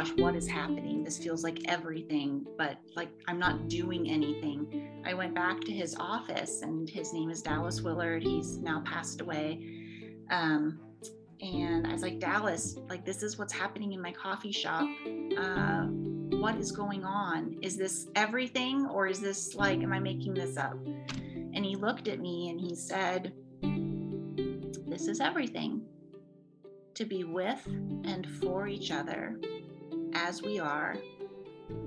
gosh, what is happening? This feels like everything, but like I'm not doing anything. I went back to his office, and his name is Dallas Willard. He's now passed away. Um, and I was like, Dallas, like, this is what's happening in my coffee shop. Uh, what is going on? Is this everything, or is this like, am I making this up? And he looked at me and he said, This is everything to be with and for each other as we are,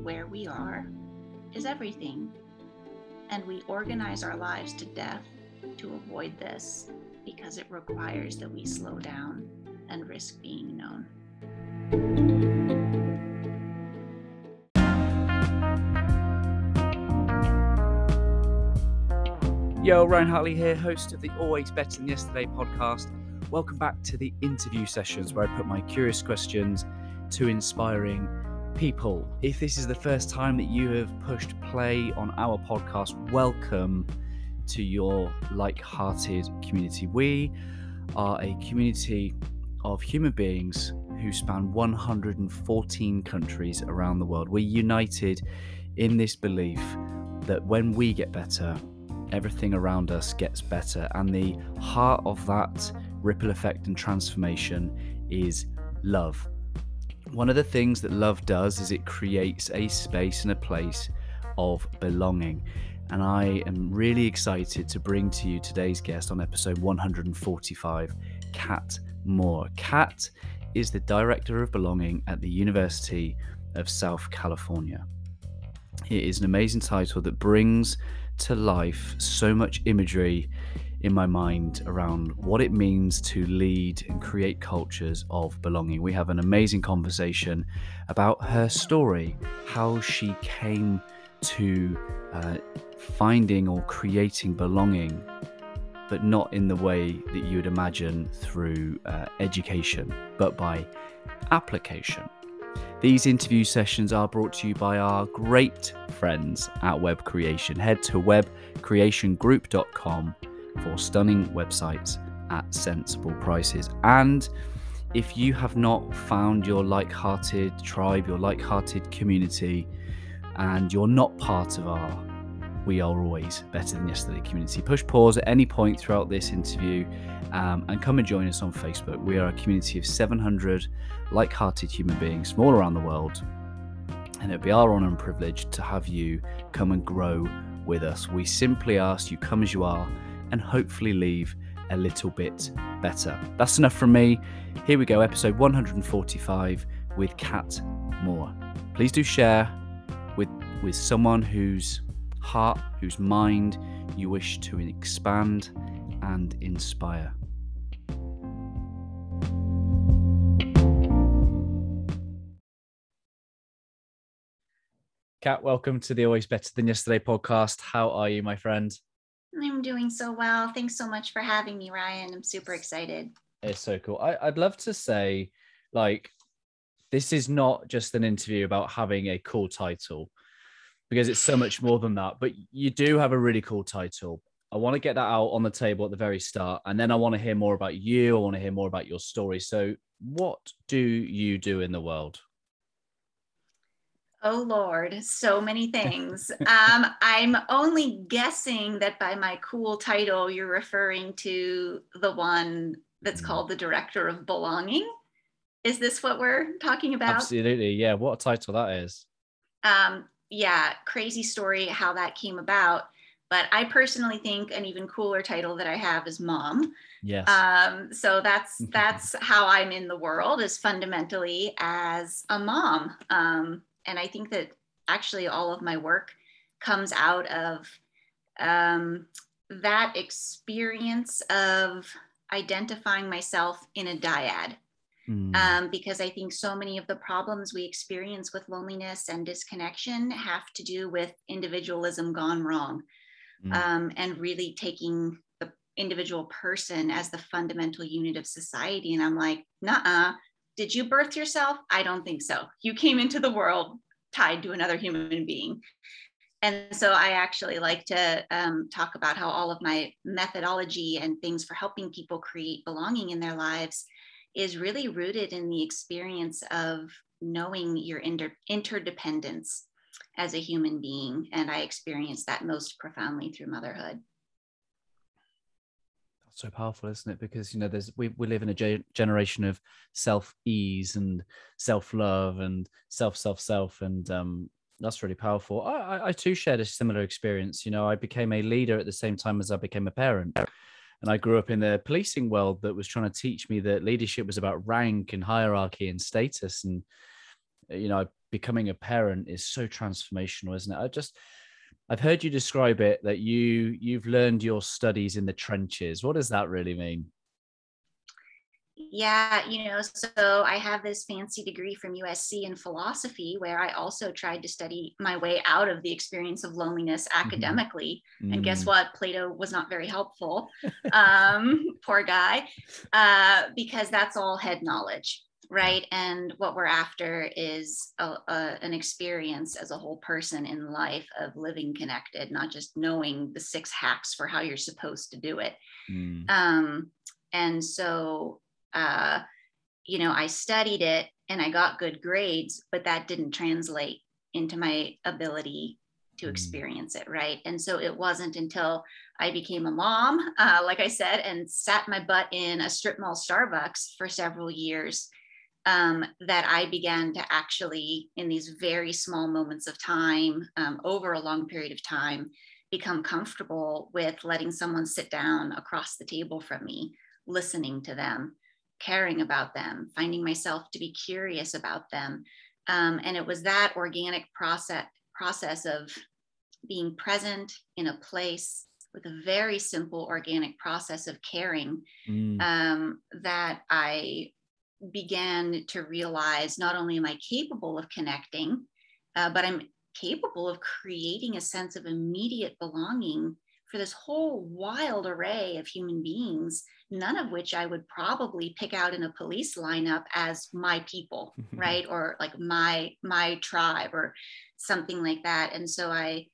where we are, is everything. And we organize our lives to death to avoid this because it requires that we slow down and risk being known. Yo, Ryan Hartley here, host of the Always Better Than Yesterday podcast. Welcome back to the interview sessions where I put my curious questions to inspiring people. If this is the first time that you have pushed play on our podcast, welcome to your like hearted community. We are a community of human beings who span 114 countries around the world. We're united in this belief that when we get better, everything around us gets better. And the heart of that ripple effect and transformation is love. One of the things that love does is it creates a space and a place of belonging. And I am really excited to bring to you today's guest on episode 145, Kat Moore. Kat is the Director of Belonging at the University of South California. It is an amazing title that brings to life so much imagery in my mind around what it means to lead and create cultures of belonging. We have an amazing conversation about her story, how she came to uh, finding or creating belonging, but not in the way that you would imagine through uh, education, but by application. These interview sessions are brought to you by our great friends at Web Creation. Head to webcreationgroup.com for stunning websites at sensible prices. And if you have not found your like hearted tribe, your like hearted community, and you're not part of our We Are Always Better Than Yesterday community, push pause at any point throughout this interview um, and come and join us on Facebook. We are a community of 700 like hearted human beings from all around the world. And it'd be our honor and privilege to have you come and grow with us. We simply ask you come as you are and hopefully leave a little bit better. That's enough from me. Here we go, episode 145 with Kat Moore. Please do share with with someone whose heart, whose mind you wish to expand and inspire. Kat, welcome to the Always Better Than Yesterday podcast. How are you, my friend? I'm doing so well. Thanks so much for having me, Ryan. I'm super excited. It's so cool. I, I'd love to say, like, this is not just an interview about having a cool title because it's so much more than that. But you do have a really cool title. I want to get that out on the table at the very start. And then I want to hear more about you. I want to hear more about your story. So, what do you do in the world? Oh Lord, so many things. um, I'm only guessing that by my cool title, you're referring to the one that's mm. called the Director of Belonging. Is this what we're talking about? Absolutely. Yeah. What a title that is. Um, yeah, crazy story how that came about. But I personally think an even cooler title that I have is mom. Yes. Um, so that's that's how I'm in the world is fundamentally as a mom. Um, and I think that actually all of my work comes out of um, that experience of identifying myself in a dyad. Mm. Um, because I think so many of the problems we experience with loneliness and disconnection have to do with individualism gone wrong mm. um, and really taking the individual person as the fundamental unit of society. And I'm like, nah, did you birth yourself? I don't think so. You came into the world tied to another human being. And so I actually like to um, talk about how all of my methodology and things for helping people create belonging in their lives is really rooted in the experience of knowing your inter- interdependence as a human being. And I experienced that most profoundly through motherhood. So powerful, isn't it? Because, you know, there's, we, we live in a ge- generation of self ease and self love and self, self, self. And um, that's really powerful. I, I, I too shared a similar experience. You know, I became a leader at the same time as I became a parent. And I grew up in the policing world that was trying to teach me that leadership was about rank and hierarchy and status. And, you know, becoming a parent is so transformational, isn't it? I just, I've heard you describe it that you you've learned your studies in the trenches. What does that really mean? Yeah, you know, so I have this fancy degree from USC in philosophy where I also tried to study my way out of the experience of loneliness mm-hmm. academically. Mm-hmm. And guess mm. what? Plato was not very helpful. um, poor guy, uh, because that's all head knowledge, right? And what we're after is a, a, an experience as a whole person in life of living connected, not just knowing the six hacks for how you're supposed to do it. Mm. Um, and so uh, you know, I studied it and I got good grades, but that didn't translate into my ability to mm. experience it, right? And so it wasn't until I became a mom, uh, like I said, and sat my butt in a strip mall Starbucks for several years um, that I began to actually, in these very small moments of time, um, over a long period of time, become comfortable with letting someone sit down across the table from me, listening to them, caring about them, finding myself to be curious about them. Um, and it was that organic process process of being present in a place with a very simple organic process of caring mm. um, that I began to realize not only am I capable of connecting, uh, but I'm capable of creating a sense of immediate belonging for this whole wild array of human beings none of which I would probably pick out in a police lineup as my people, right? Or like my my tribe or something like that. And so I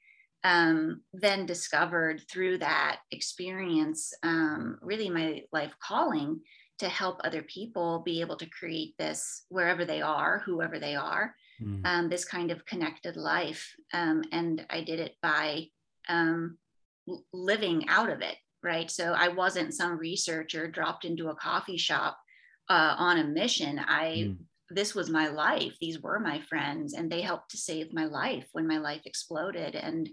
um, then discovered through that experience um, really my life calling to help other people be able to create this wherever they are, whoever they are, mm. um, this kind of connected life. Um, and I did it by um, living out of it right? So I wasn't some researcher dropped into a coffee shop uh, on a mission. I mm. this was my life. These were my friends, and they helped to save my life when my life exploded. And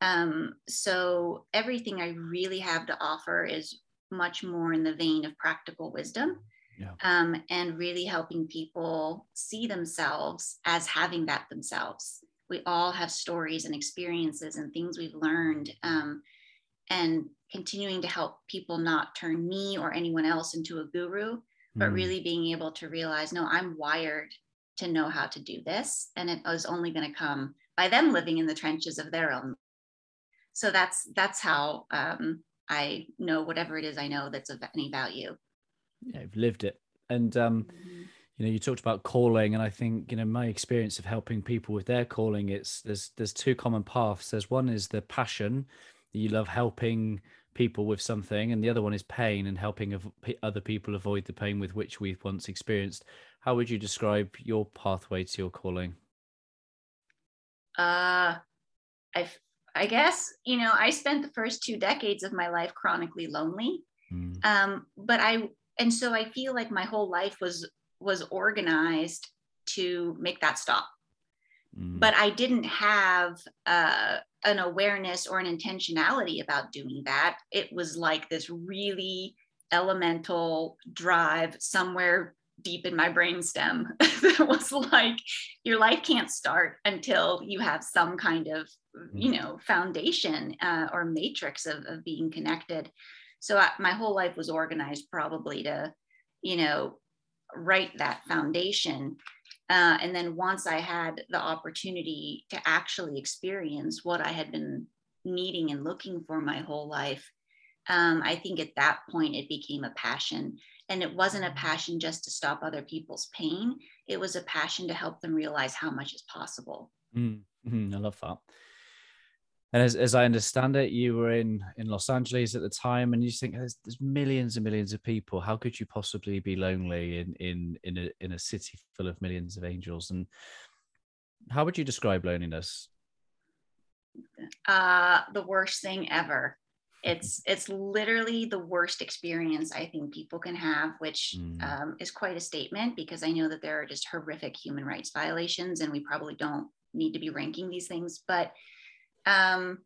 um, so everything I really have to offer is much more in the vein of practical wisdom. Yeah. Um, and really helping people see themselves as having that themselves. We all have stories and experiences and things we've learned. Um, and continuing to help people not turn me or anyone else into a guru, but mm. really being able to realize, no, I'm wired to know how to do this. And it is only going to come by them living in the trenches of their own. So that's that's how um, I know whatever it is I know that's of any value. Yeah, I've lived it. And um, mm-hmm. you know, you talked about calling, and I think you know my experience of helping people with their calling. It's there's there's two common paths. There's one is the passion you love helping people with something, and the other one is pain and helping av- other people avoid the pain with which we've once experienced. How would you describe your pathway to your calling? Uh, I I guess you know I spent the first two decades of my life chronically lonely, mm. um, but I and so I feel like my whole life was was organized to make that stop. Mm. But I didn't have uh, an awareness or an intentionality about doing that. It was like this really elemental drive somewhere deep in my brainstem that was like your life can't start until you have some kind of you mm-hmm. know foundation uh, or matrix of, of being connected so I, my whole life was organized probably to you know write that foundation uh, and then once I had the opportunity to actually experience what I had been needing and looking for my whole life, um, I think at that point it became a passion. And it wasn't a passion just to stop other people's pain, it was a passion to help them realize how much is possible. Mm-hmm. I love that. And as, as I understand it, you were in, in Los Angeles at the time, and you think there's, there's millions and millions of people. How could you possibly be lonely in in in a in a city full of millions of angels? And how would you describe loneliness? Uh, the worst thing ever. It's it's literally the worst experience I think people can have, which mm. um, is quite a statement because I know that there are just horrific human rights violations, and we probably don't need to be ranking these things, but um,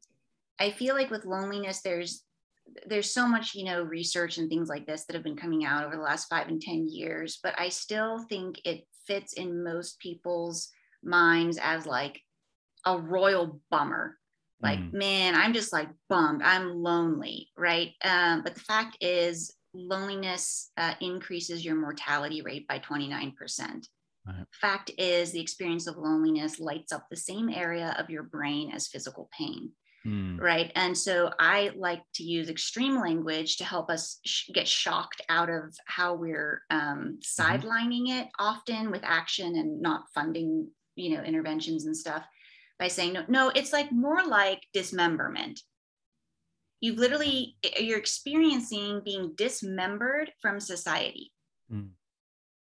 I feel like with loneliness, there's there's so much you know research and things like this that have been coming out over the last five and ten years, but I still think it fits in most people's minds as like a royal bummer. Like, mm. man, I'm just like bummed. I'm lonely, right? Um, but the fact is, loneliness uh, increases your mortality rate by 29%. Right. Fact is, the experience of loneliness lights up the same area of your brain as physical pain. Mm. Right. And so I like to use extreme language to help us sh- get shocked out of how we're um, mm-hmm. sidelining mm-hmm. it often with action and not funding, you know, interventions and stuff by saying, no, no, it's like more like dismemberment. You've literally, you're experiencing being dismembered from society. Mm.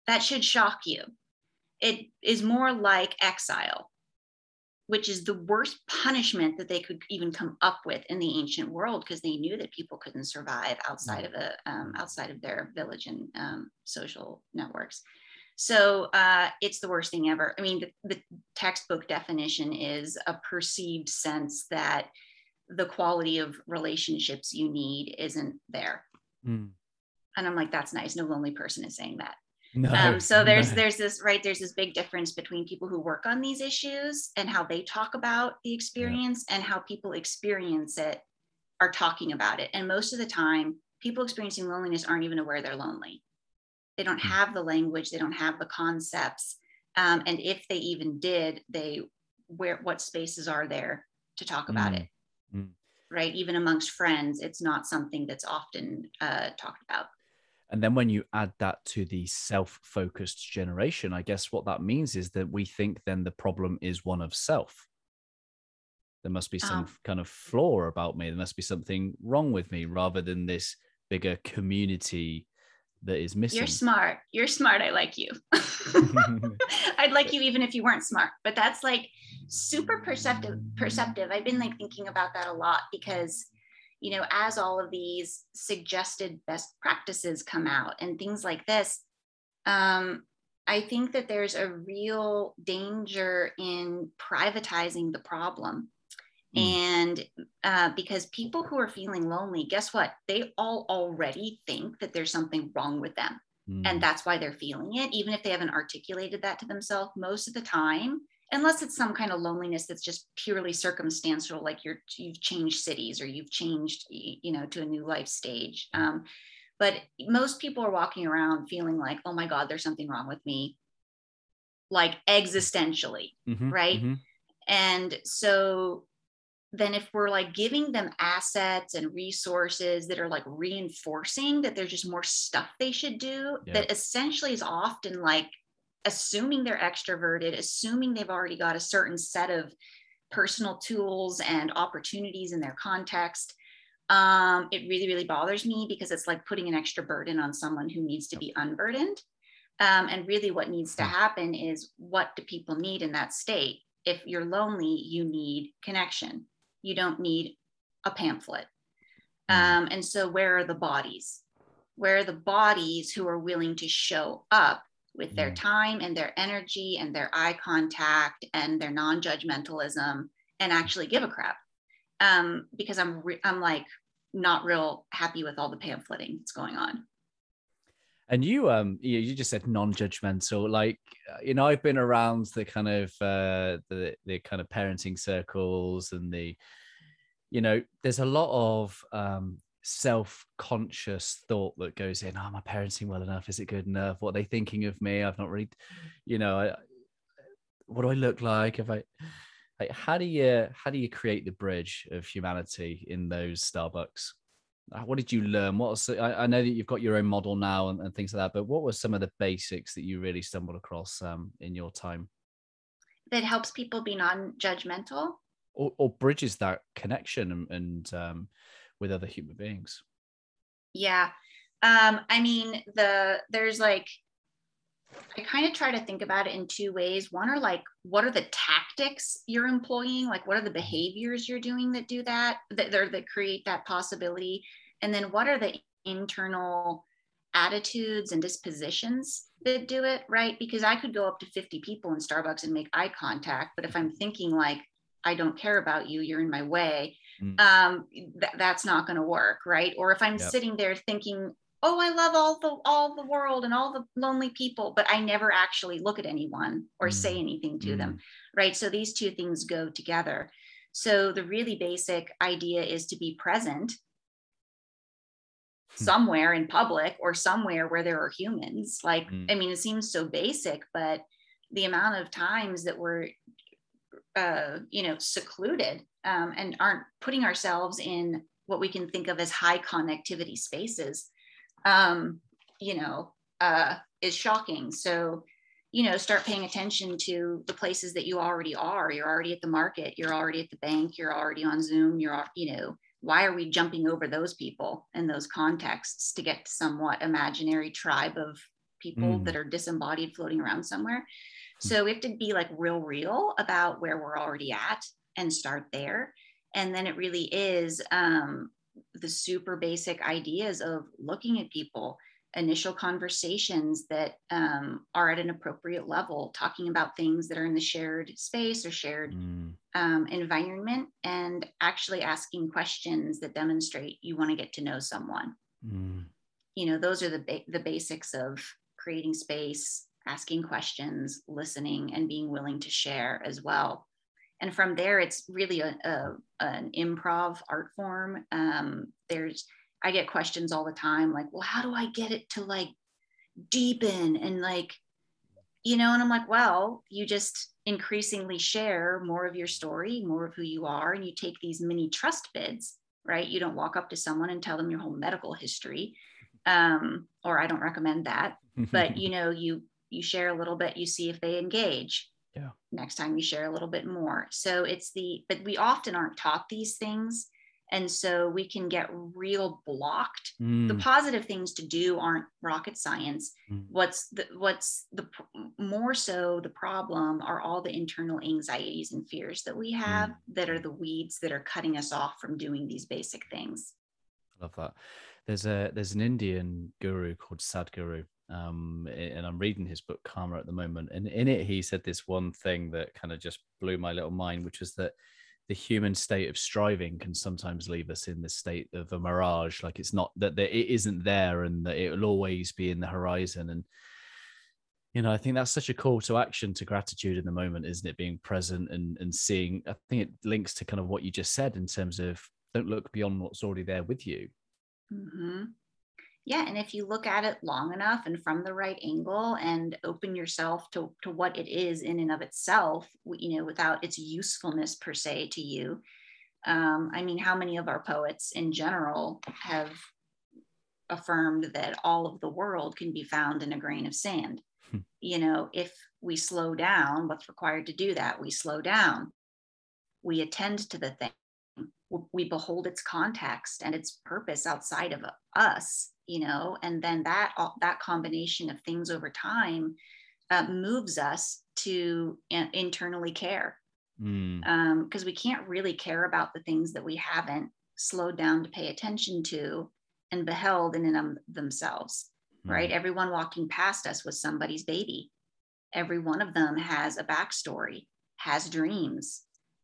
That should shock you it is more like exile, which is the worst punishment that they could even come up with in the ancient world because they knew that people couldn't survive outside of a um, outside of their village and um, social networks. So uh, it's the worst thing ever. I mean, the, the textbook definition is a perceived sense that the quality of relationships you need isn't there. Mm. And I'm like, that's nice. No lonely person is saying that. No, um, so there's no. there's this right there's this big difference between people who work on these issues and how they talk about the experience yeah. and how people experience it are talking about it and most of the time people experiencing loneliness aren't even aware they're lonely they don't hmm. have the language they don't have the concepts um, and if they even did they where what spaces are there to talk about mm. it mm. right even amongst friends it's not something that's often uh, talked about and then when you add that to the self focused generation, I guess what that means is that we think then the problem is one of self. There must be some oh. kind of flaw about me. There must be something wrong with me rather than this bigger community that is missing. You're smart. You're smart. I like you. I'd like you even if you weren't smart. But that's like super perceptive perceptive. I've been like thinking about that a lot because you know, as all of these suggested best practices come out and things like this, um, I think that there's a real danger in privatizing the problem. Mm. And uh, because people who are feeling lonely, guess what? They all already think that there's something wrong with them. Mm. And that's why they're feeling it, even if they haven't articulated that to themselves. Most of the time, unless it's some kind of loneliness that's just purely circumstantial like you're you've changed cities or you've changed you know to a new life stage um, but most people are walking around feeling like oh my god there's something wrong with me like existentially mm-hmm, right mm-hmm. and so then if we're like giving them assets and resources that are like reinforcing that there's just more stuff they should do yeah. that essentially is often like assuming they're extroverted, assuming they've already got a certain set of personal tools and opportunities in their context, um, it really, really bothers me because it's like putting an extra burden on someone who needs to be unburdened. Um, and really, what needs to hmm. happen is what do people need in that state? If you're lonely, you need connection. You don't need a pamphlet. Hmm. Um, and so, where are the bodies? Where are the bodies who are willing to show up with their mm. time and their energy and their eye contact and their non-judgmentalism and actually give a crap um, because i'm re- i'm like not real happy with all the pamphleting that's going on and you um you, you just said non-judgmental like uh, you know i've been around the kind of uh the the kind of parenting circles and the you know there's a lot of um self-conscious thought that goes in oh am i parenting well enough is it good enough? What are they thinking of me? I've not really you know I, what do i look like? If i like how do you how do you create the bridge of humanity in those starbucks what did you learn what was I, I know that you've got your own model now and, and, things like that but what were some of the basics that you really stumbled across um, in your time that helps people be non-judgmental or, or bridges that connection and, and um, with other human beings. Yeah. Um, I mean, the there's like I kind of try to think about it in two ways. One are like, what are the tactics you're employing? Like, what are the behaviors you're doing that do that, that, that create that possibility? And then what are the internal attitudes and dispositions that do it, right? Because I could go up to 50 people in Starbucks and make eye contact, but if I'm thinking like, I don't care about you, you're in my way, mm. um, th- that's not going to work, right? Or if I'm yep. sitting there thinking, oh, I love all the all the world and all the lonely people, but I never actually look at anyone or mm. say anything to mm. them, right? So these two things go together. So the really basic idea is to be present Hmm. somewhere in public or somewhere where there are humans. Like, mm. I mean, it seems so basic, but the amount of times that we're, uh, you know, secluded um, and aren't putting ourselves in what we can think of as high connectivity spaces, um, you know, uh, is shocking. So, you know, start paying attention to the places that you already are. You're already at the market. You're already at the bank. You're already on Zoom. You're, you know, why are we jumping over those people and those contexts to get to somewhat imaginary tribe of people mm. that are disembodied floating around somewhere mm. so we have to be like real real about where we're already at and start there and then it really is um, the super basic ideas of looking at people initial conversations that um, are at an appropriate level, talking about things that are in the shared space or shared mm. um, environment, and actually asking questions that demonstrate you want to get to know someone. Mm. You know, those are the ba- the basics of creating space, asking questions, listening, and being willing to share as well. And from there, it's really a, a an improv art form. Um, there's I get questions all the time like, well, how do I get it to like deepen and like, you know, and I'm like, well, you just increasingly share more of your story, more of who you are, and you take these mini trust bids, right? You don't walk up to someone and tell them your whole medical history. Um, or I don't recommend that, but you know, you you share a little bit, you see if they engage. Yeah. Next time you share a little bit more. So it's the, but we often aren't taught these things and so we can get real blocked mm. the positive things to do aren't rocket science mm. what's the what's the more so the problem are all the internal anxieties and fears that we have mm. that are the weeds that are cutting us off from doing these basic things i love that there's a there's an indian guru called sadhguru um, and I'm reading his book Karma at the moment, and in it he said this one thing that kind of just blew my little mind, which was that the human state of striving can sometimes leave us in the state of a mirage like it's not that it isn't there and that it will always be in the horizon and you know i think that's such a call to action to gratitude in the moment isn't it? Being present and and seeing i think it links to kind of what you just said in terms of don't look beyond what's already there with you. Mm-hmm yeah and if you look at it long enough and from the right angle and open yourself to, to what it is in and of itself you know without its usefulness per se to you um, i mean how many of our poets in general have affirmed that all of the world can be found in a grain of sand? Hmm. you know if we slow down what's required to do that? We slow down. We attend to the thing. We behold its context and its purpose outside of us you know and then that all, that combination of things over time uh, moves us to uh, internally care because mm. um, we can't really care about the things that we haven't slowed down to pay attention to and beheld in and of themselves mm. right everyone walking past us was somebody's baby every one of them has a backstory has dreams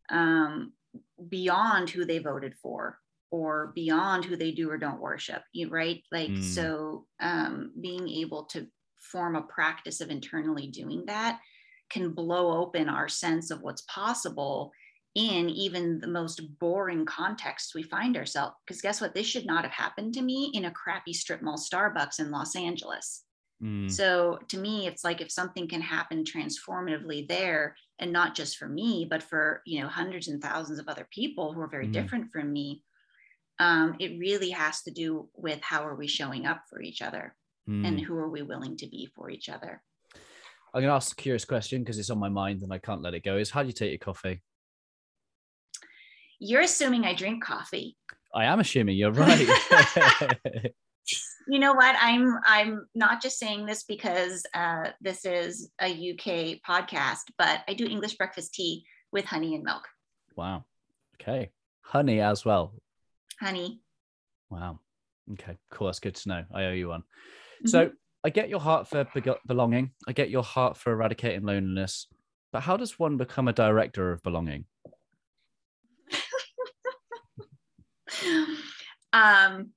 um, beyond who they voted for or beyond who they do or don't worship you right like mm. so um, being able to form a practice of internally doing that can blow open our sense of what's possible in even the most boring contexts we find ourselves because guess what this should not have happened to me in a crappy strip mall starbucks in los angeles mm. so to me it's like if something can happen transformatively there and not just for me but for you know hundreds and thousands of other people who are very mm. different from me um, it really has to do with how are we showing up for each other mm. and who are we willing to be for each other i'm going to ask a curious question because it's on my mind and i can't let it go is how do you take your coffee you're assuming I drink coffee. I am assuming you're right. you know what? I'm I'm not just saying this because uh, this is a UK podcast, but I do English breakfast tea with honey and milk. Wow. Okay. Honey as well. Honey. Wow. Okay. Cool. That's good to know. I owe you one. Mm-hmm. So I get your heart for belonging. I get your heart for eradicating loneliness. But how does one become a director of belonging? um,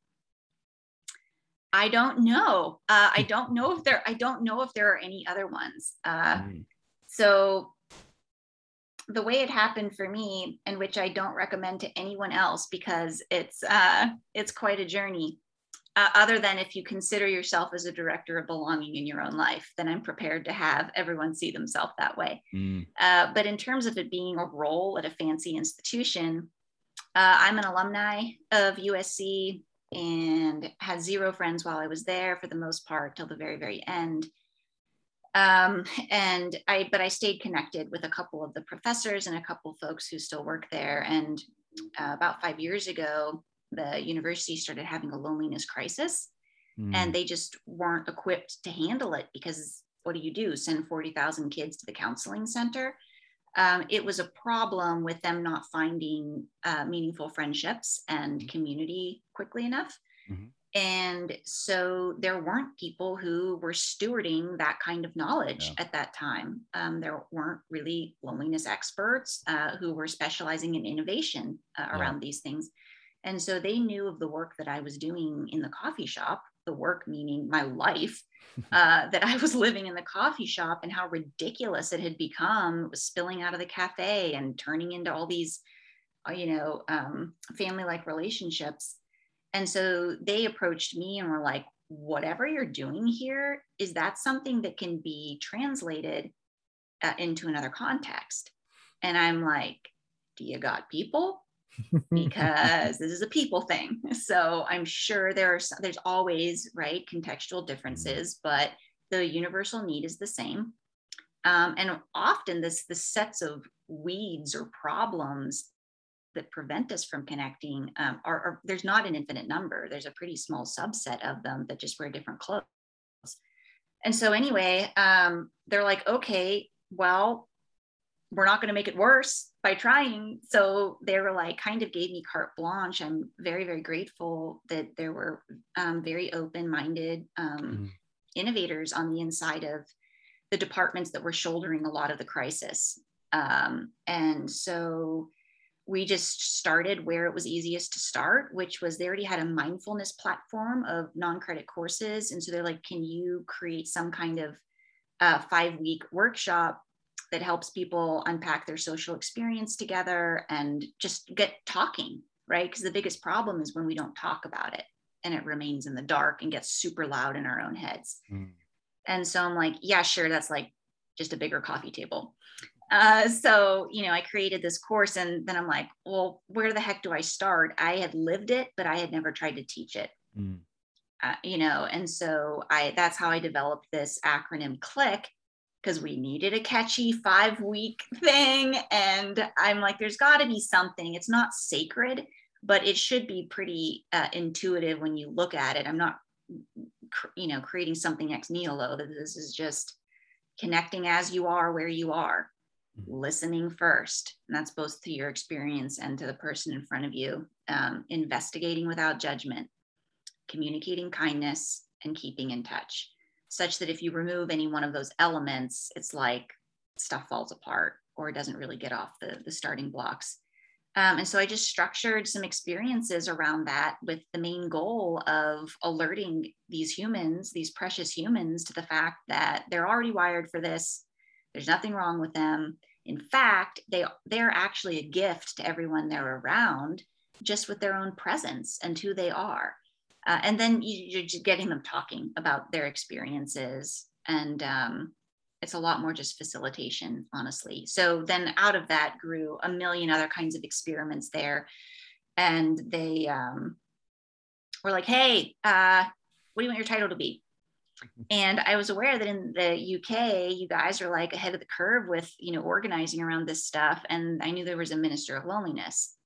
I don't know. Uh, I don't know if there. I don't know if there are any other ones. Uh, mm. So the way it happened for me, and which I don't recommend to anyone else because it's uh, it's quite a journey. Uh, other than if you consider yourself as a director of belonging in your own life, then I'm prepared to have everyone see themselves that way. Mm. Uh, but in terms of it being a role at a fancy institution, uh, I'm an alumni of USC and had zero friends while I was there for the most part till the very, very end. Um, and I, but I stayed connected with a couple of the professors and a couple of folks who still work there. And uh, about five years ago, the university started having a loneliness crisis mm. and they just weren't equipped to handle it because what do you do? Send 40,000 kids to the counseling center? um, it was a problem with them not finding uh, meaningful friendships and mm-hmm. community quickly enough. Mm-hmm. And so there weren't people who were stewarding that kind of knowledge yeah. at that time. Um, there weren't really loneliness experts uh, who were specializing in innovation uh, yeah. around these things. And so they knew of the work that I was doing in the coffee shop, the work meaning my life, uh, that I was living in the coffee shop and how ridiculous it had become. It was spilling out of the cafe and turning into all these, uh, you know, um, family like relationships. And so they approached me and were like, whatever you're doing here, is that something that can be translated uh, into another context? And I'm like, do you got people? because this is a people thing. So I'm sure there's there's always right contextual differences, but the universal need is the same. Um, and often this the sets of weeds or problems that prevent us from connecting um, are, are, there's not an infinite number. There's a pretty small subset of them that just wear different clothes. And so anyway, um, they're like, okay, well, we're not going to make it worse by trying. So they were like, kind of gave me carte blanche. I'm very, very grateful that there were um, very open minded um, mm-hmm. innovators on the inside of the departments that were shouldering a lot of the crisis. Um, and so we just started where it was easiest to start, which was they already had a mindfulness platform of non credit courses. And so they're like, can you create some kind of uh, five week workshop that helps people unpack their social experience together and just get talking, right? Because the biggest problem is when we don't talk about it and it remains in the dark and gets super loud in our own heads. Mm. And so I'm like, yeah, sure, that's like just a bigger coffee table. Uh, so, you know, I created this course and then I'm like, well, where the heck do I start? I had lived it, but I had never tried to teach it. Mm. Uh, you know, and so I that's how I developed this acronym CLICK because we needed a catchy five week thing. And I'm like, there's got to be something. It's not sacred, but it should be pretty uh, intuitive when you look at it. I'm not, you know, creating something ex nihilo. That this is just connecting as you are, where you are. Listening first. And that's both to your experience and to the person in front of you. Um, investigating without judgment, communicating kindness, and keeping in touch such that if you remove any one of those elements, it's like stuff falls apart or it doesn't really get off the, the starting blocks. Um, and so I just structured some experiences around that with the main goal of alerting these humans, these precious humans, to the fact that they're already wired for this. There's nothing wrong with them. In fact, they they're actually a gift to everyone they're around, just with their own presence and who they are. Uh, and then you, are just getting them talking about their experiences and um, it's a lot more just facilitation honestly. So then out of that grew a million other kinds of experiments there. And they um, were like hey uh, what do you want your title to be and i was aware that in the uk you guys are like ahead of the curve with you know organizing around this stuff and i knew there was a minister of loneliness.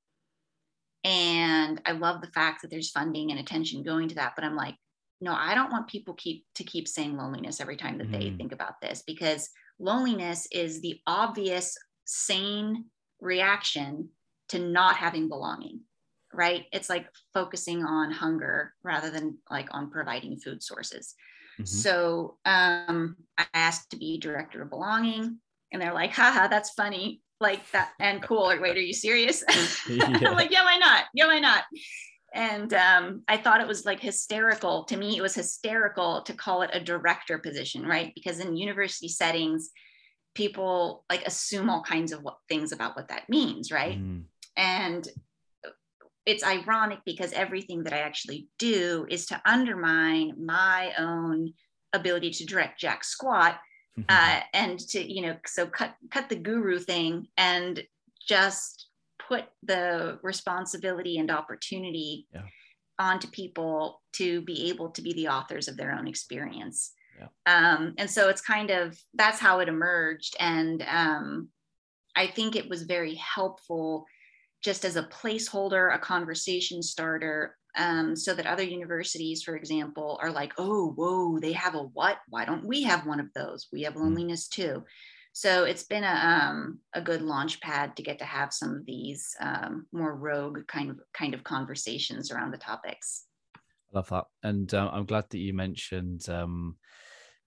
And i love the fact that there's funding and attention going to that but i'm like no i don't want people keep to keep saying loneliness every time that mm-hmm. they think about this because loneliness is the obvious sane reaction to not having belonging right? It's like focusing on hunger rather than like on providing food sources mm-hmm. so um, i asked to be director of belonging and they're like haha that's funny like that and cool like wait are you serious yeah. i'm like yeah why not yeah why not and um, i thought it was like hysterical to me it was hysterical to call it a director position right because in university settings people like assume all kinds of what, things about what that means right mm. and it's ironic because everything that i actually do is to undermine my own ability to direct jack squat uh, and to you know so cut cut the guru thing and just put the responsibility and opportunity yeah. onto people to be able to be the authors of their own experience yeah. um, and so it's kind of that's how it emerged and um, i think it was very helpful just as a placeholder a conversation starter um, so that other universities, for example, are like, oh, whoa, they have a what? Why don't we have one of those? We have hmm. loneliness too. So it's been a, um, a good launch pad to get to have some of these um, more rogue kind of kind of conversations around the topics. I love that, and uh, I'm glad that you mentioned um,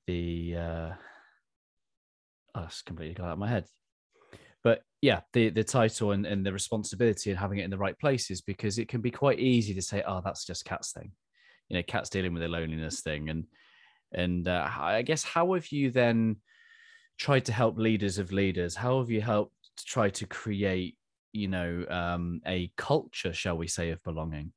the. Uh, oh, it's completely got out of my head but yeah the the title and, and the responsibility and having it in the right places because it can be quite easy to say oh that's just Kat's thing. You know Kat's dealing with a loneliness thing. And and uh, i guess how have you then tried to help leaders of leaders? How have you helped to try to create you know um, a culture shall we say of belonging?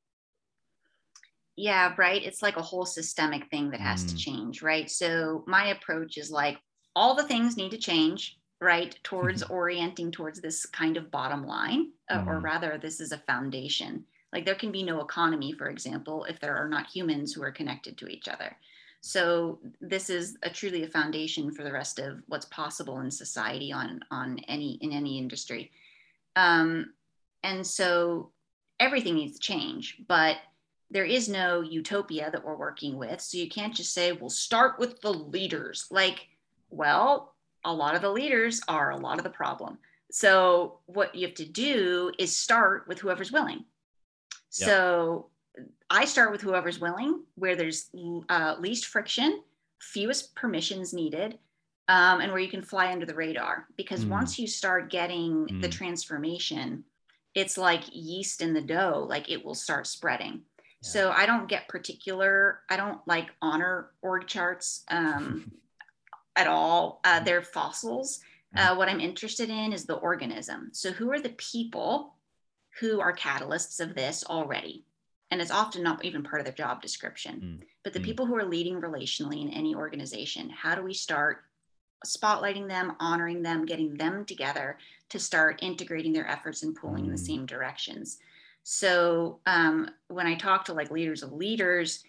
Yeah right? It's like a whole systemic thing that has mm. to change right? So my approach is like all the things need to change right towards mm-hmm. orienting towards this kind of bottom line uh, mm. or rather this is a foundation. Like there can be no economy for example if there are not humans who are connected to each other. So this is a truly a foundation for the rest of what's possible in society on on any in any industry. Um, and so everything needs to change but there is no utopia that we're working with. So you can't just say we'll start with the leaders. Like well a lot of the leaders are a lot of the problem. So what you have to do is start with whoever's willing. Yep. So I start with whoever's willing, where there's uh, least friction, fewest permissions needed, um, and where you can fly under the radar. Because mm. once you start getting mm. the transformation, it's like yeast in the dough, like it will start spreading. Yeah. So I don't get particular, I don't like honor org charts. Um, at all. Uh, mm-hmm. they're fossils. Mm-hmm. Uh, what I'm interested in is the organism. So, who are the people who are catalysts of this already? And it's often not even part of their job description. Mm. But the mm. people who are leading relationally in any organization, how do we start spotlighting them, honoring them, getting them together to start integrating their efforts and pulling mm. in the mm. same directions? So, um, when I talk to like leaders of leaders,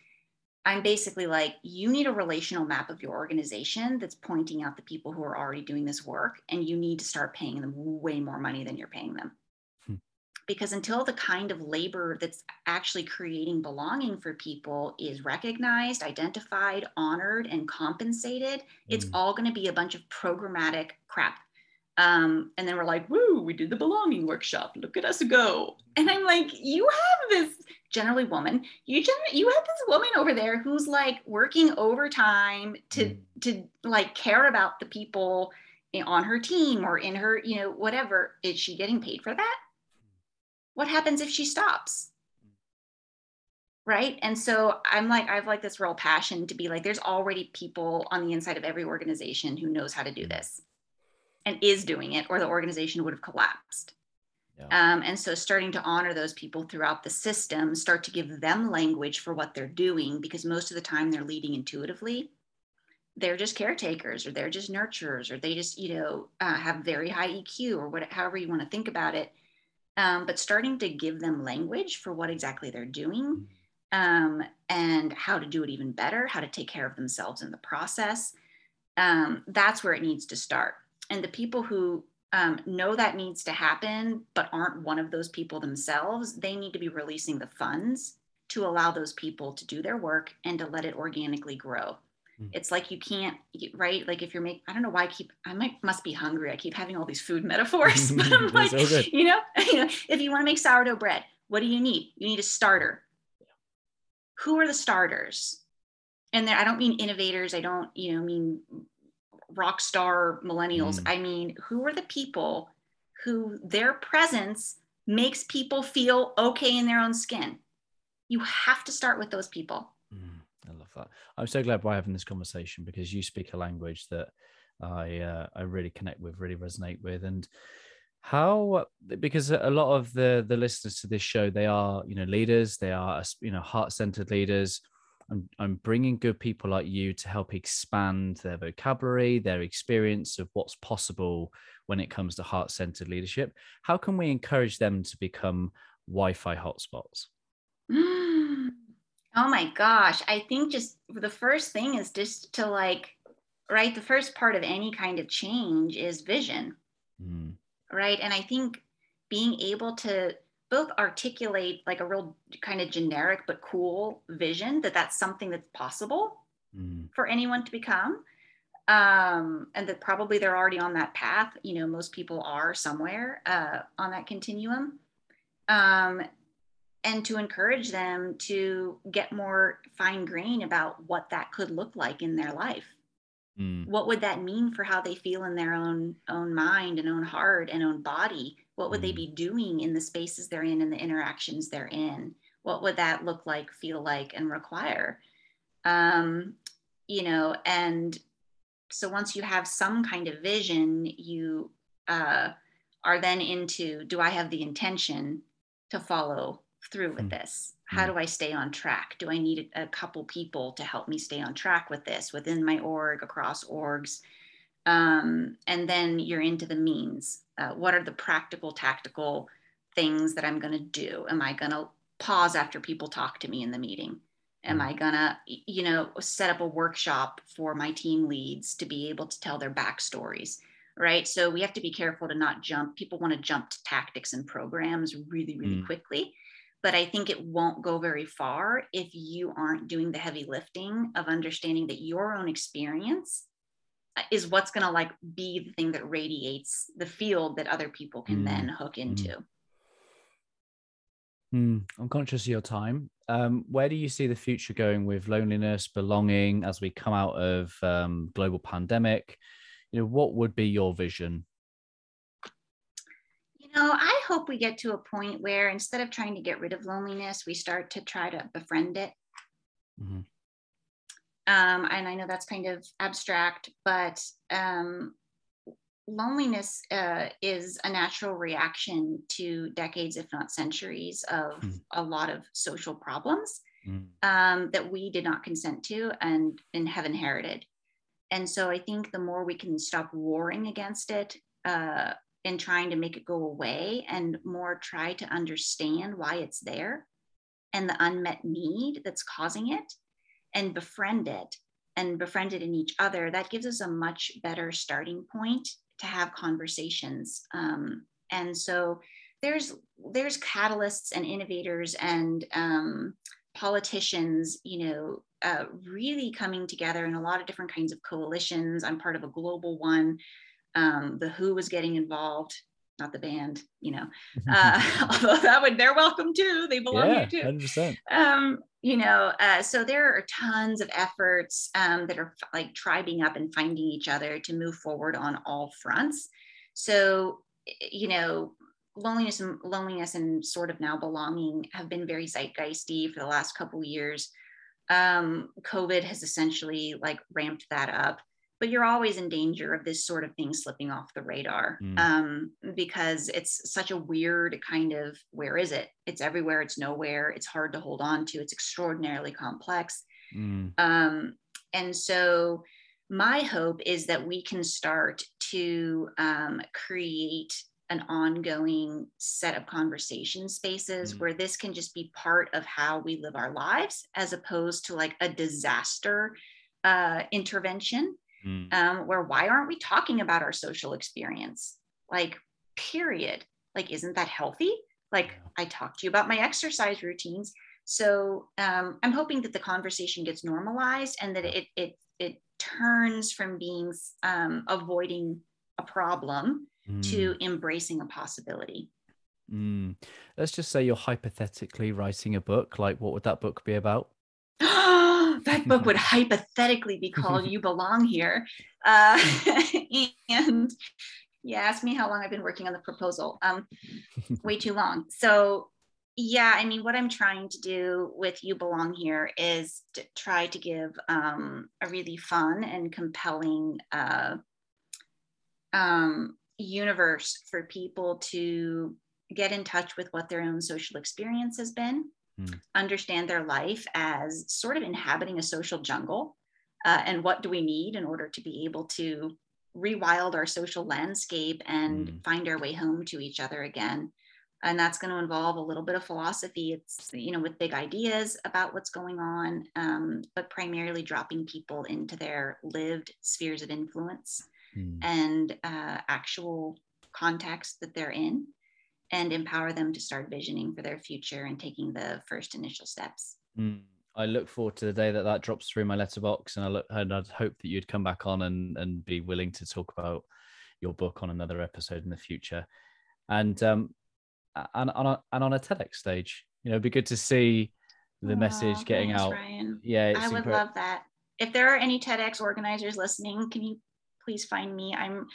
I'm basically like, you need a relational map of your organization that's pointing out the people who are already doing this work, and you need to start paying them way more money than you're paying them. Hmm. Because until the kind of labor that's actually creating belonging for people is recognized, identified, honored, and compensated, mm. it's all going to be a bunch of programmatic crap. Um, and then we're like, woo, we did the belonging workshop. Look at us go. And I'm like, you have this generally woman. You generally you have this woman over there who's like working overtime to mm. to like care about the people on her team or in her, you know, whatever. Is she getting paid for that? What happens if she stops? Right. And so I'm like, I've like this real passion to be like, there's already people on the inside of every organization who knows how to do mm. this and is doing it, or the organization would have collapsed. Yeah. Um, and so starting to honor those people throughout the system, start to give them language for what they're doing, because most of the time they're leading intuitively. They're just caretakers, or they're just nurturers, or they just, you know, uh, have very high EQ, or what, however you want to think about it. Um, but starting to give them language for what exactly they're doing mm-hmm. um, and how to do it even better, how to take care of themselves in the process. Um, that's where it needs to start. And the people who um, know that needs to happen, but aren't one of those people themselves, they need to be releasing the funds to allow those people to do their work and to let it organically grow. Mm. It's like you can't, right? Like if you're making, I don't know why I keep, I might must be hungry. I keep having all these food metaphors, but I'm like, you know, you know, if you want to make sourdough bread, what do you need? You need a starter. Who are the starters? And there, I don't mean innovators. I don't, you know, mean rock star millennials. Mm. I mean, who are the people who their presence makes people feel okay in their own skin? You have to start with those people. Mm, I love that. I'm so glad we're having this conversation because you speak a language that I uh, I really connect with, really resonate with, and how because a lot of the the listeners to this show they are you know leaders, they are you know heart centered leaders I'm, I'm bringing good people like you to help expand their vocabulary, their experience of what's possible when it comes to heart centered leadership. How can we encourage them to become Wi Fi hotspots? Oh my gosh. I think just the first thing is just to like, right? The first part of any kind of change is vision. Mm. Right. And I think being able to both articulate like a real kind of generic but cool vision that that's something that's possible mm. for anyone to become um, and that probably they're already on that path you know most people are somewhere uh, on that continuum um, and to encourage them to get more fine grain about what that could look like in their life mm. what would that mean for how they feel in their own own mind and own heart and own body what would they be doing in the spaces they're in and the interactions they're in? What would that look like, feel like, and require? Um, you know, and so once you have some kind of vision, you uh, are then into do I have the intention to follow through with mm. this? How mm. do I stay on track? Do I need a couple people to help me stay on track with this within my org, across orgs? Um, and then you're into the means. Uh, what are the practical, tactical things that I'm going to do? Am I going to pause after people talk to me in the meeting? Am mm. I going to, you know, set up a workshop for my team leads to be able to tell their backstories? Right. So we have to be careful to not jump. People want to jump to tactics and programs really, really mm. quickly but I think it won't go very far if you aren't doing the heavy lifting of understanding that your own experience is what's going to like be the thing that radiates the field that other people can mm. then hook mm. into. Mm. I'm conscious of your time. Um, where do you see the future going with loneliness, belonging as we come out of um, global pandemic? You know, what would be your vision? You know, I hope we get to a point where instead of trying to get rid of loneliness, we start to try to befriend it. Mm-hmm. Um, and I know that's kind of abstract, but um, loneliness uh, is a natural reaction to decades, if not centuries, of mm. a lot of social problems mm. um, that we did not consent to and, and have inherited. And so I think the more we can stop warring against it uh, and trying to make it go away and more try to understand why it's there and the unmet need that's causing it and befriend it and befriend it in each other, that gives us a much better starting point to have conversations. Um, and so there's there's catalysts and innovators and um, politicians, you know, uh, really coming together in a lot of different kinds of coalitions. I'm part of a global one. Um, the WHO is getting involved not the band, you know. Uh, although that would they're welcome too. They belong yeah, here too. 100%. Um, you know, uh, so there are tons of efforts um, that are like tribing up and finding each other to move forward on all fronts. So, you know, loneliness and loneliness and sort of now belonging have been very zeitgeisty for the last couple years. Um, COVID has essentially like ramped that up but you're always in danger of this sort of thing slipping off the radar mm. um, because it's such a weird kind of where is it? It's everywhere, it's nowhere, it's hard to hold on to, it's extraordinarily complex. Mm. Um, and so, my hope is that we can start to um, create an ongoing set of conversation spaces mm. where this can just be part of how we live our lives as opposed to like a disaster uh, intervention mm. um, where why aren't we talking about our social experience? like period like isn't that healthy like i talked to you about my exercise routines so um, i'm hoping that the conversation gets normalized and that it it it turns from being um, avoiding a problem mm. to embracing a possibility mm. let's just say you're hypothetically writing a book like what would that book be about that book would hypothetically be called you belong here uh, and yeah, ask me how long I've been working on the proposal. Um, way too long. So yeah, I mean, what I'm trying to do with You Belong Here is to try to give um, a really fun and compelling uh, um, universe for people to get in touch with what their own social experience has been, mm. understand their life as sort of inhabiting a social jungle, uh, and what do we need in order to be able to rewild our social landscape and mm. find our way home to each other again and that's going to involve a little bit of philosophy it's you know with big ideas about what's going on um, but primarily dropping people into their lived spheres of influence mm. and uh, actual context that they're in and empower them to start visioning for their future and taking the first initial steps mm. I look forward to the day that that drops through my letterbox, and I look and I'd hope that you'd come back on and and be willing to talk about your book on another episode in the future, and um, and on a, and on a TEDx stage, you know, it'd be good to see the oh, message getting thanks, out. Ryan. Yeah, I would love that. If there are any TEDx organizers listening, can you please find me? I'm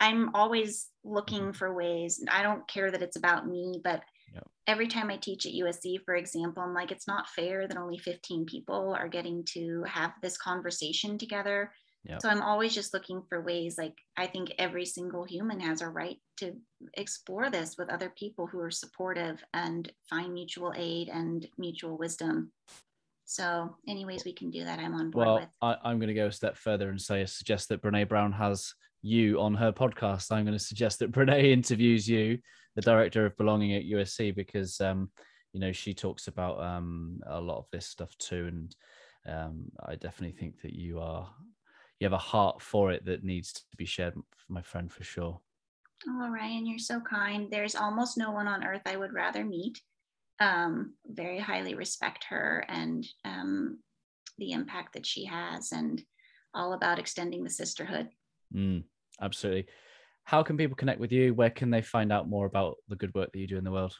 I'm always looking mm-hmm. for ways. I don't care that it's about me, but Yep. Every time I teach at USC, for example, I'm like, it's not fair that only 15 people are getting to have this conversation together. Yep. So I'm always just looking for ways. Like, I think every single human has a right to explore this with other people who are supportive and find mutual aid and mutual wisdom. So, anyways, we can do that. I'm on board well, with. I, I'm going to go a step further and say, I suggest that Brene Brown has you on her podcast. I'm going to suggest that Brene interviews you the director of belonging at USC because um, you know she talks about um, a lot of this stuff too, and um, I definitely think that you are you have a heart for it that needs to be shared, my friend, for sure. Oh, Ryan, you're so kind. There's almost no one on earth I would rather meet. Um, very highly respect her and um, the impact that she has, and all about extending the sisterhood. Mm, absolutely how can people connect with you? Where can they find out more about the good work that you do in the world?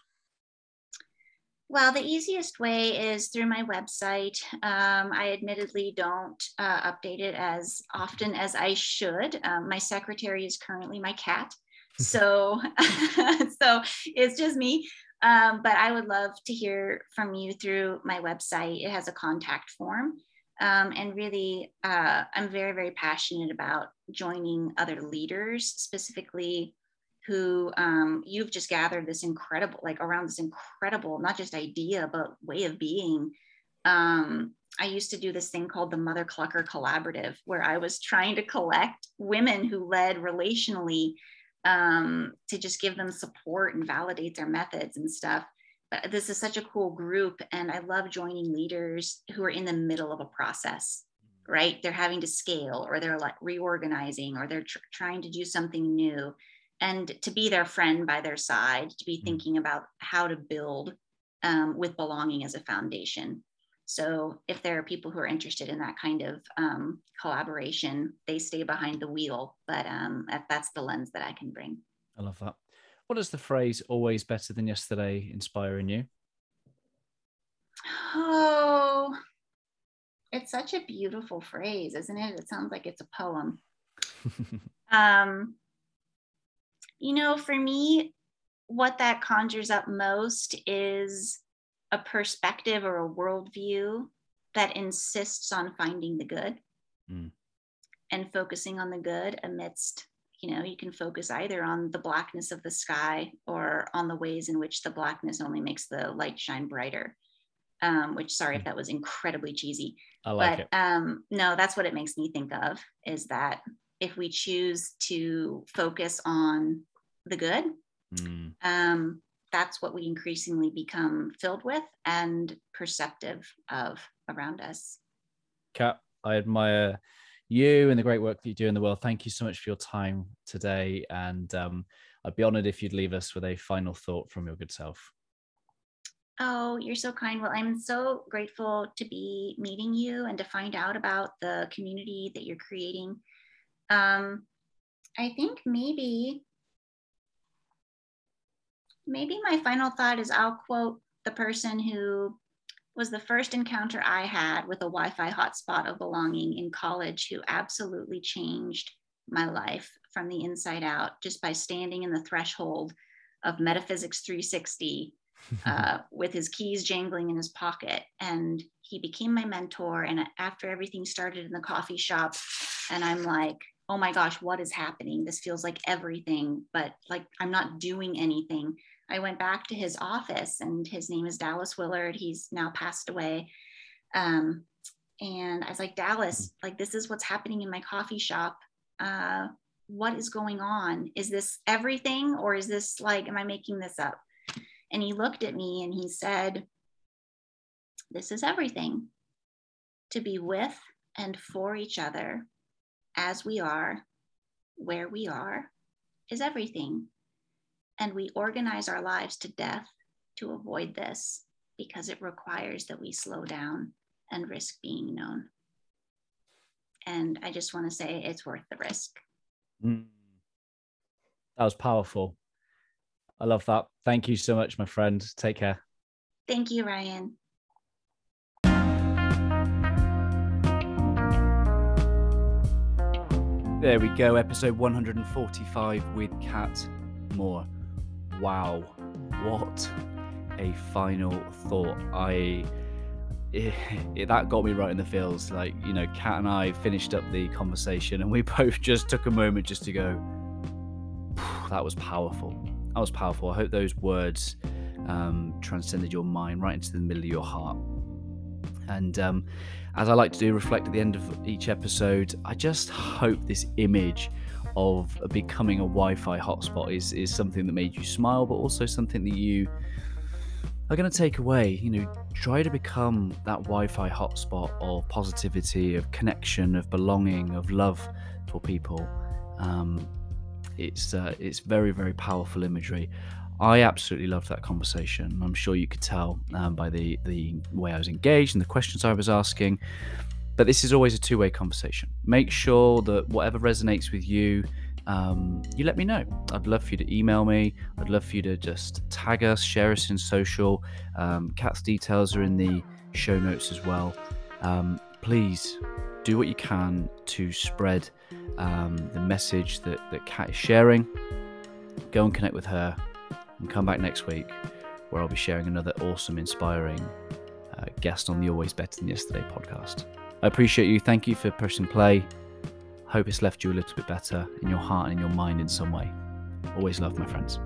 Well, the easiest way is through my website. Um, I admittedly don't uh, update it as often as I should. Um, my secretary is currently my cat, so so it's just me. Um, but I would love to hear from you through my website. It has a contact form, um, and really, uh, I'm very, very passionate about joining other leaders, specifically who um, you've just gathered this incredible, like around this incredible, not just idea, but way of being. Um, I used to do this thing called the Mother Clucker Collaborative, where I was trying to collect women who led relationally um, to just give them support and validate their methods and stuff. Uh, this is such a cool group and i love joining leaders who are in the middle of a process right? They're having to scale or they're like reorganizing or they're tr- trying to do something new. And to be their friend by their side to be mm. thinking about how to build um, with belonging as a foundation. So if there are people who are interested in that kind of um, collaboration they stay behind the wheel but um, that's the lens that i can bring. I love that what does the phrase always better than yesterday inspire in you? Oh, it's such a beautiful phrase, isn't it? It sounds like it's a poem. um, you know, for me, what that conjures up most is a perspective or a worldview that insists on finding the good mm. and focusing on the good amidst you know you can focus either on the blackness of the sky or on the ways in which the blackness only makes the light shine brighter um, which sorry if hmm. that was incredibly cheesy I like but it. um, no that's what it makes me think of is that if we choose to focus on the good mm. um, that's what we increasingly become filled with and perceptive of around us kat i admire you and the great work that you do in the world. Thank you so much for your time today. And um, I'd be honored if you'd leave us with a final thought from your good self. Oh, you're so kind. Well, I'm so grateful to be meeting you and to find out about the community that you're creating. Um, I think maybe, maybe my final thought is I'll quote the person who was the first encounter I had with a Wi Fi hotspot of belonging in college who absolutely changed my life from the inside out just by standing in the threshold of Metaphysics 360 uh, with his keys jangling in his pocket. And he became my mentor. And after everything started in the coffee shop, and I'm like, oh my gosh, what is happening? This feels like everything, but like I'm not doing anything. I went back to his office, and his name is Dallas Willard. He's now passed away. Um, and I was like, Dallas, like, this is what's happening in my coffee shop. Uh, what is going on? Is this everything, or is this like, am I making this up? And he looked at me and he said, This is everything to be with and for each other as we are, where we are, is everything. And we organize our lives to death to avoid this because it requires that we slow down and risk being known. And I just want to say it's worth the risk. Mm. That was powerful. I love that. Thank you so much, my friend. Take care. Thank you, Ryan. There we go, episode 145 with Kat Moore. Wow, what a final thought. I it, it, that got me right in the feels. Like, you know, Kat and I finished up the conversation and we both just took a moment just to go, that was powerful. That was powerful. I hope those words um, transcended your mind right into the middle of your heart. And um, as I like to do, reflect at the end of each episode, I just hope this image of becoming a Wi Fi hotspot is, is something that made you smile, but also something that you are going to take away. You know, try to become that Wi Fi hotspot of positivity, of connection, of belonging, of love for people. Um, it's uh, it's very very powerful imagery. I absolutely loved that conversation. I'm sure you could tell um, by the the way I was engaged and the questions I was asking. But this is always a two way conversation. Make sure that whatever resonates with you, um, you let me know. I'd love for you to email me. I'd love for you to just tag us, share us in social. Um, Kat's details are in the show notes as well. Um, please do what you can to spread um, the message that, that Kat is sharing. Go and connect with her and come back next week where I'll be sharing another awesome, inspiring uh, guest on the Always Better Than Yesterday podcast. I appreciate you. Thank you for pressing play. Hope it's left you a little bit better in your heart and in your mind in some way. Always love, my friends.